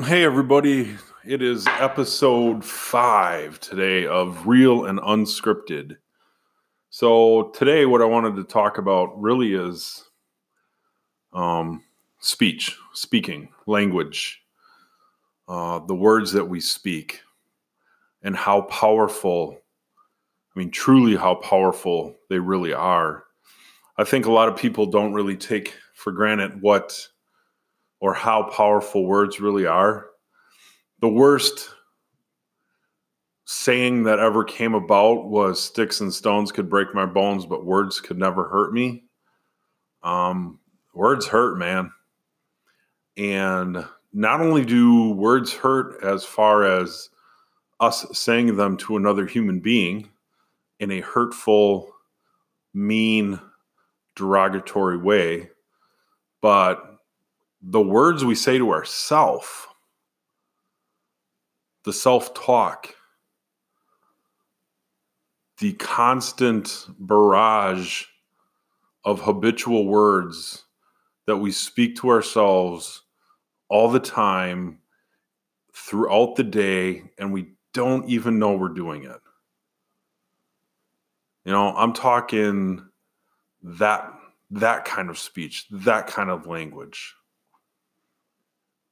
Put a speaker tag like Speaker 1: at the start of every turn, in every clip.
Speaker 1: Hey, everybody. It is episode five today of Real and Unscripted. So, today, what I wanted to talk about really is um, speech, speaking, language, uh, the words that we speak, and how powerful, I mean, truly how powerful they really are. I think a lot of people don't really take for granted what or how powerful words really are. The worst saying that ever came about was sticks and stones could break my bones, but words could never hurt me. Um, words hurt, man. And not only do words hurt as far as us saying them to another human being in a hurtful, mean, derogatory way, but the words we say to ourself, the self talk, the constant barrage of habitual words that we speak to ourselves all the time throughout the day, and we don't even know we're doing it. You know, I'm talking that that kind of speech, that kind of language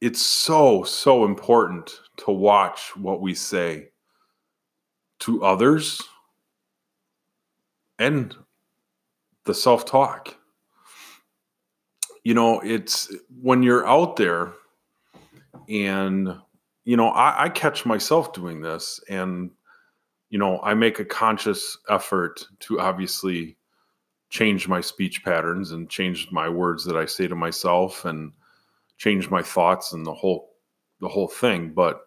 Speaker 1: it's so so important to watch what we say to others and the self-talk. You know it's when you're out there and you know I, I, catch myself doing this and you know i make a conscious effort to obviously change my speech patterns and change my words that i say to myself and change my thoughts and the whole the whole thing but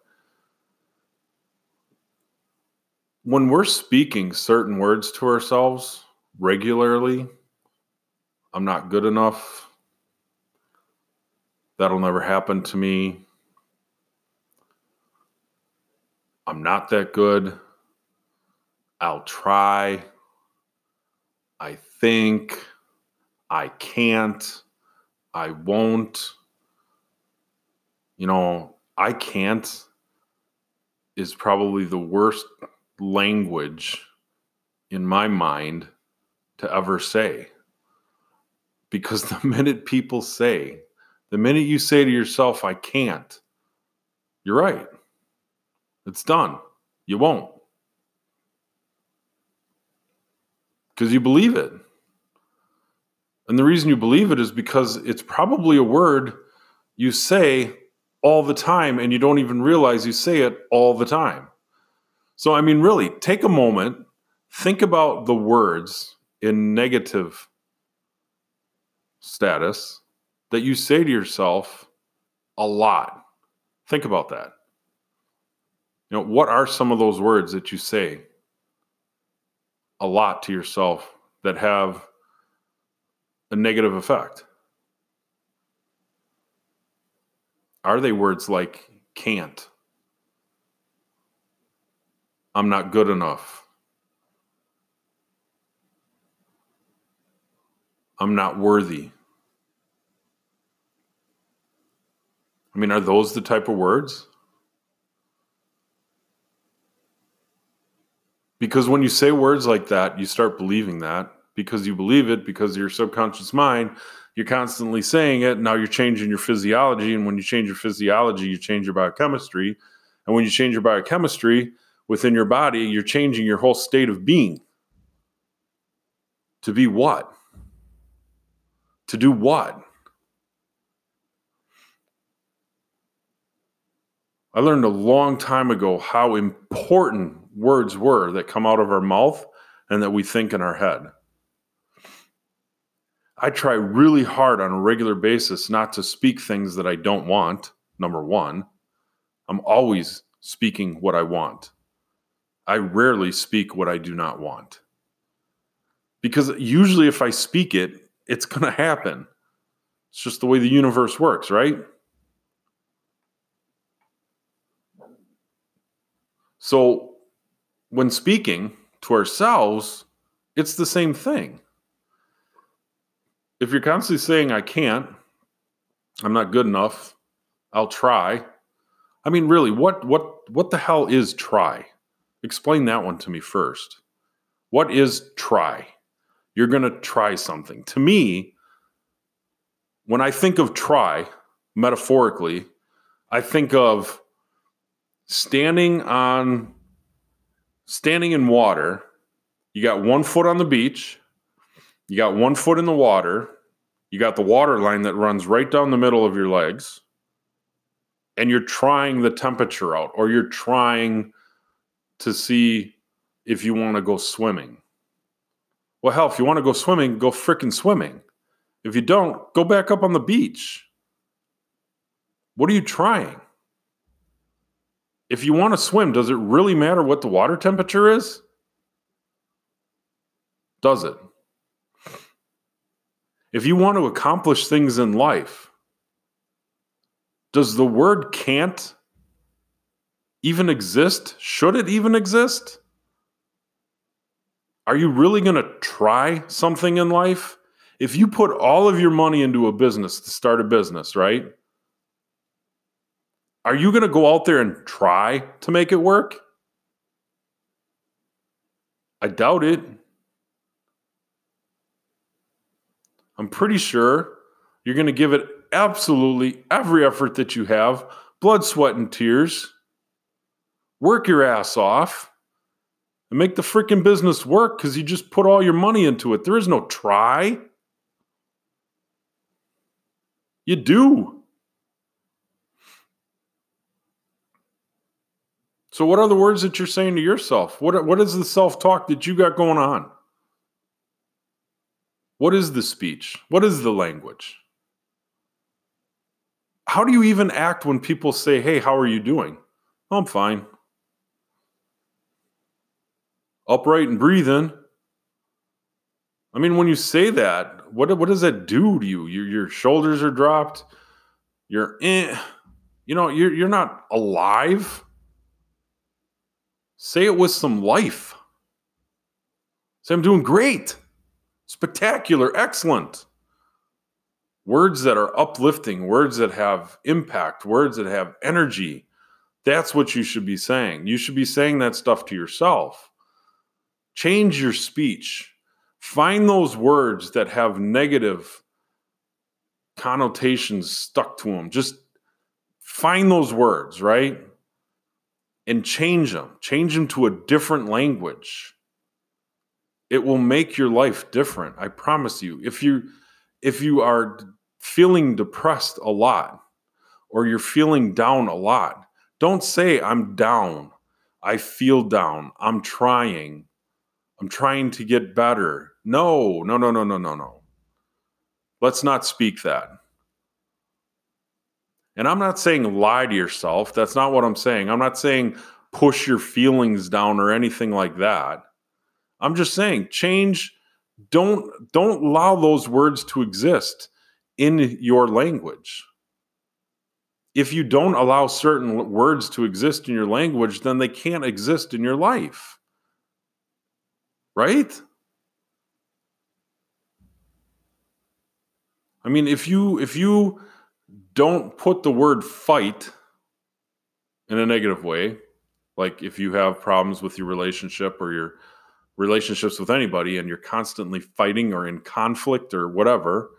Speaker 1: when we're speaking certain words to ourselves regularly i'm not good enough. That'll never happen to me. I'm not that good. I'll try. I think. I can't. I won't you know, I can't is probably the worst language in my mind to ever say. Because the minute people say, the minute you say to yourself, I can't, you're right. It's done. You won't. Because you believe it. And the reason you believe it is because it's probably a word you say all the time and you don't even realize you say it all the time. So, I mean, really, take a moment, think about the words in negative status that you say to yourself a lot. Think about that. You know, what are some of those words that you say a lot to yourself that have a negative effect? Are they words like can't? I'm not good enough. I'm not worthy. I mean, are those the type of words? Because when you say words like that, you start believing that because you believe it because your subconscious mind you're constantly saying it. Now you're changing your physiology. And when you change your physiology, you change your biochemistry. And when you change your biochemistry within your body, you're changing your whole state of being. To be what? To do what? I learned a long time ago how important words were that come out of our mouth and that we think in our head. I try really hard on a regular basis not to speak things that I don't want. Number one, I'm always speaking what I want. I rarely speak what I do not want. Because usually, if I speak it, it's going to happen. It's just the way the universe works, right? So, when speaking to ourselves, it's the same thing if you're constantly saying I can't, I'm not good enough, I'll try, I mean, really, what what what the hell is try? Explain that one to me first. What is try? You're going to try something. To me, when I think of try, metaphorically, I think of standing on standing in water. You got one foot on the beach, you got one foot in the water, you got the water line that runs right down the middle of your legs, and you're trying the temperature out, or you're trying to see if you want to go swimming. Well, hell, if you want to go swimming, go fricking swimming. If you don't, go back up on the beach. What are you trying? If you want to swim, does it really matter what the water temperature is? Does it? If you want to accomplish things in life, does the word can't even exist? Should it even exist? Are you really going to try something in life? If you put all of your money into a business to start a business, right? Are you going to go out there and try to make it work? I doubt it. I'm pretty sure you're going to give it absolutely every effort that you have blood, sweat, and tears. Work your ass off and make the freaking business work because you just put all your money into it. There is no try. You do. So, what are the words that you're saying to yourself? What, what is the self talk that you got going on? What is the speech? What is the language? How do you even act when people say, Hey, how are you doing? Oh, I'm fine. Upright and breathing. I mean, when you say that, what, what does that do to you? Your, your shoulders are dropped. You're in, you know, you're, you're not alive. Say it with some life. Say, I'm doing great, spectacular, excellent. Words that are uplifting, words that have impact, words that have energy. That's what you should be saying. You should be saying that stuff to yourself. Change your speech. Find those words that have negative connotations stuck to them. Just find those words, right? and change them, change them to a different language. It will make your life different. I promise you. If you if you are feeling depressed a lot or you're feeling down a lot, don't say I'm down. I feel down. I'm trying. I'm trying to get better. No, no, no, no, no, no, no. Let's not speak that. And I'm not saying lie to yourself. That's not what I'm saying. I'm not saying push your feelings down or anything like that. I'm just saying change don't don't allow those words to exist in your language. If you don't allow certain words to exist in your language, then they can't exist in your life. Right? I mean, if you if you don't put the word fight in a negative way. Like if you have problems with your relationship or your relationships with anybody and you're constantly fighting or in conflict or whatever,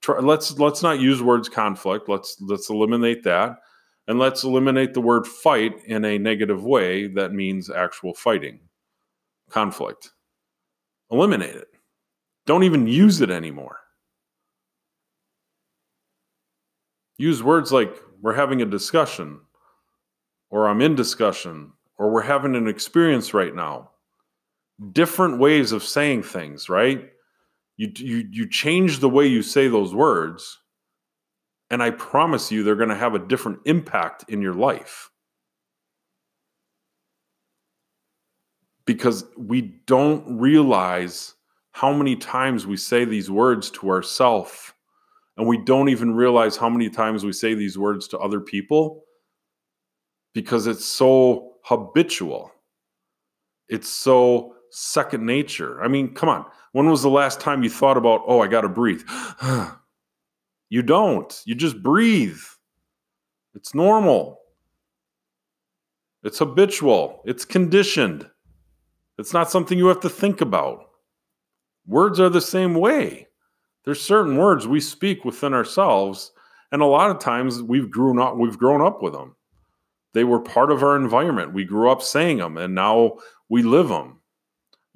Speaker 1: try, let's let's not use words conflict. Let's let's eliminate that and let's eliminate the word fight in a negative way that means actual fighting, conflict. Eliminate it. Don't even use it anymore. use words like we're having a discussion, or I'm in discussion, or we're having an experience right now. Different ways of saying things, right? You, you, you change the way you say those words, and I promise you they're going to have a different impact in your life. Because we don't realize how many times we say these words to ourselves and we don't even realize how many times we say these words to other people because it's so habitual. It's so second nature. I mean, come on. When was the last time you thought about, oh, I got to breathe? you don't. You just breathe. It's normal. It's habitual, it's conditioned. It's not something you have to think about. Words are the same way. There's certain words we speak within ourselves, and a lot of times we've grown up we've grown up with them. They were part of our environment. We grew up saying them, and now we live them.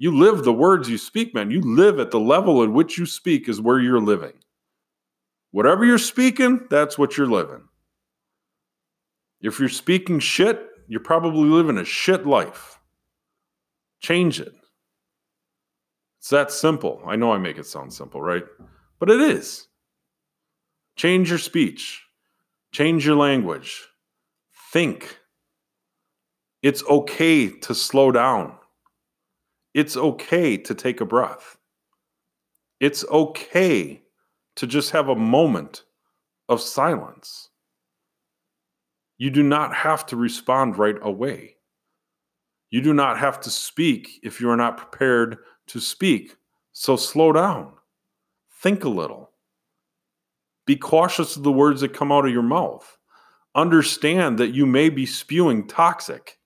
Speaker 1: You live the words you speak, man. You live at the level at which you speak is where you're living. Whatever you're speaking, that's what you're living. If you're speaking shit, you're probably living a shit life. Change it. It's that simple. I know I make it sound simple, right? But it is. Change your speech, change your language, think. It's okay to slow down. It's okay to take a breath. It's okay to just have a moment of silence. You do not have to respond right away. You do not have to speak if you are not prepared to speak. So slow down. Think a little. Be cautious of the words that come out of your mouth. Understand that you may be spewing toxic.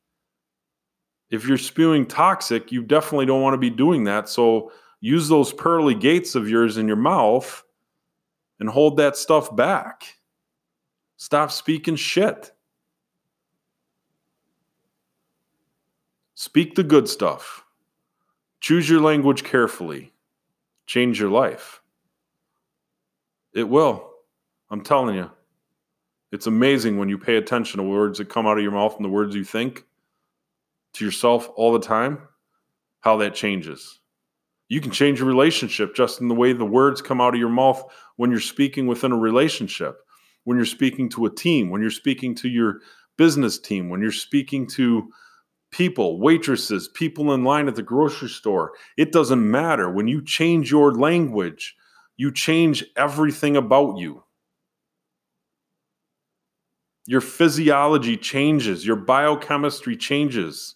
Speaker 1: If you're spewing toxic, you definitely don't want to be doing that. So use those pearly gates of yours in your mouth and hold that stuff back. Stop speaking shit. Speak the good stuff. Choose your language carefully. Change your life. It will. I'm telling you. It's amazing when you pay attention to words that come out of your mouth and the words you think to yourself all the time, how that changes. You can change your relationship just in the way the words come out of your mouth when you're speaking within a relationship, when you're speaking to a team, when you're speaking to your business team, when you're speaking to people, waitresses, people in line at the grocery store. It doesn't matter. When you change your language, you change everything about you. Your physiology changes, your biochemistry changes.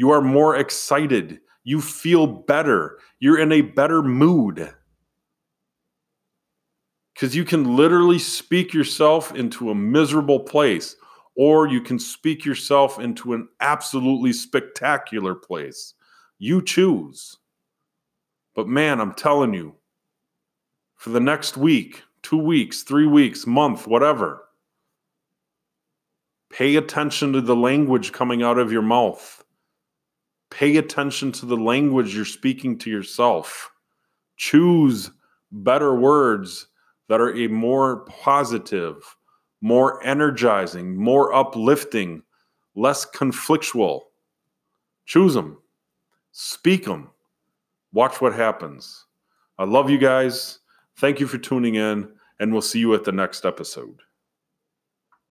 Speaker 1: You are more excited. You feel better. You're in a better mood. Because you can literally speak yourself into a miserable place or you can speak yourself into an absolutely spectacular place. You choose. But man, I'm telling you, for the next week, two weeks, three weeks, month, whatever, pay attention to the language coming out of your mouth. Pay attention to the language you're speaking to yourself. Choose better words that are a more positive, more energizing, more uplifting, less conflictual. Choose them, speak them, watch what happens. I love you guys. Thank you for tuning in, and we'll see you at the next episode.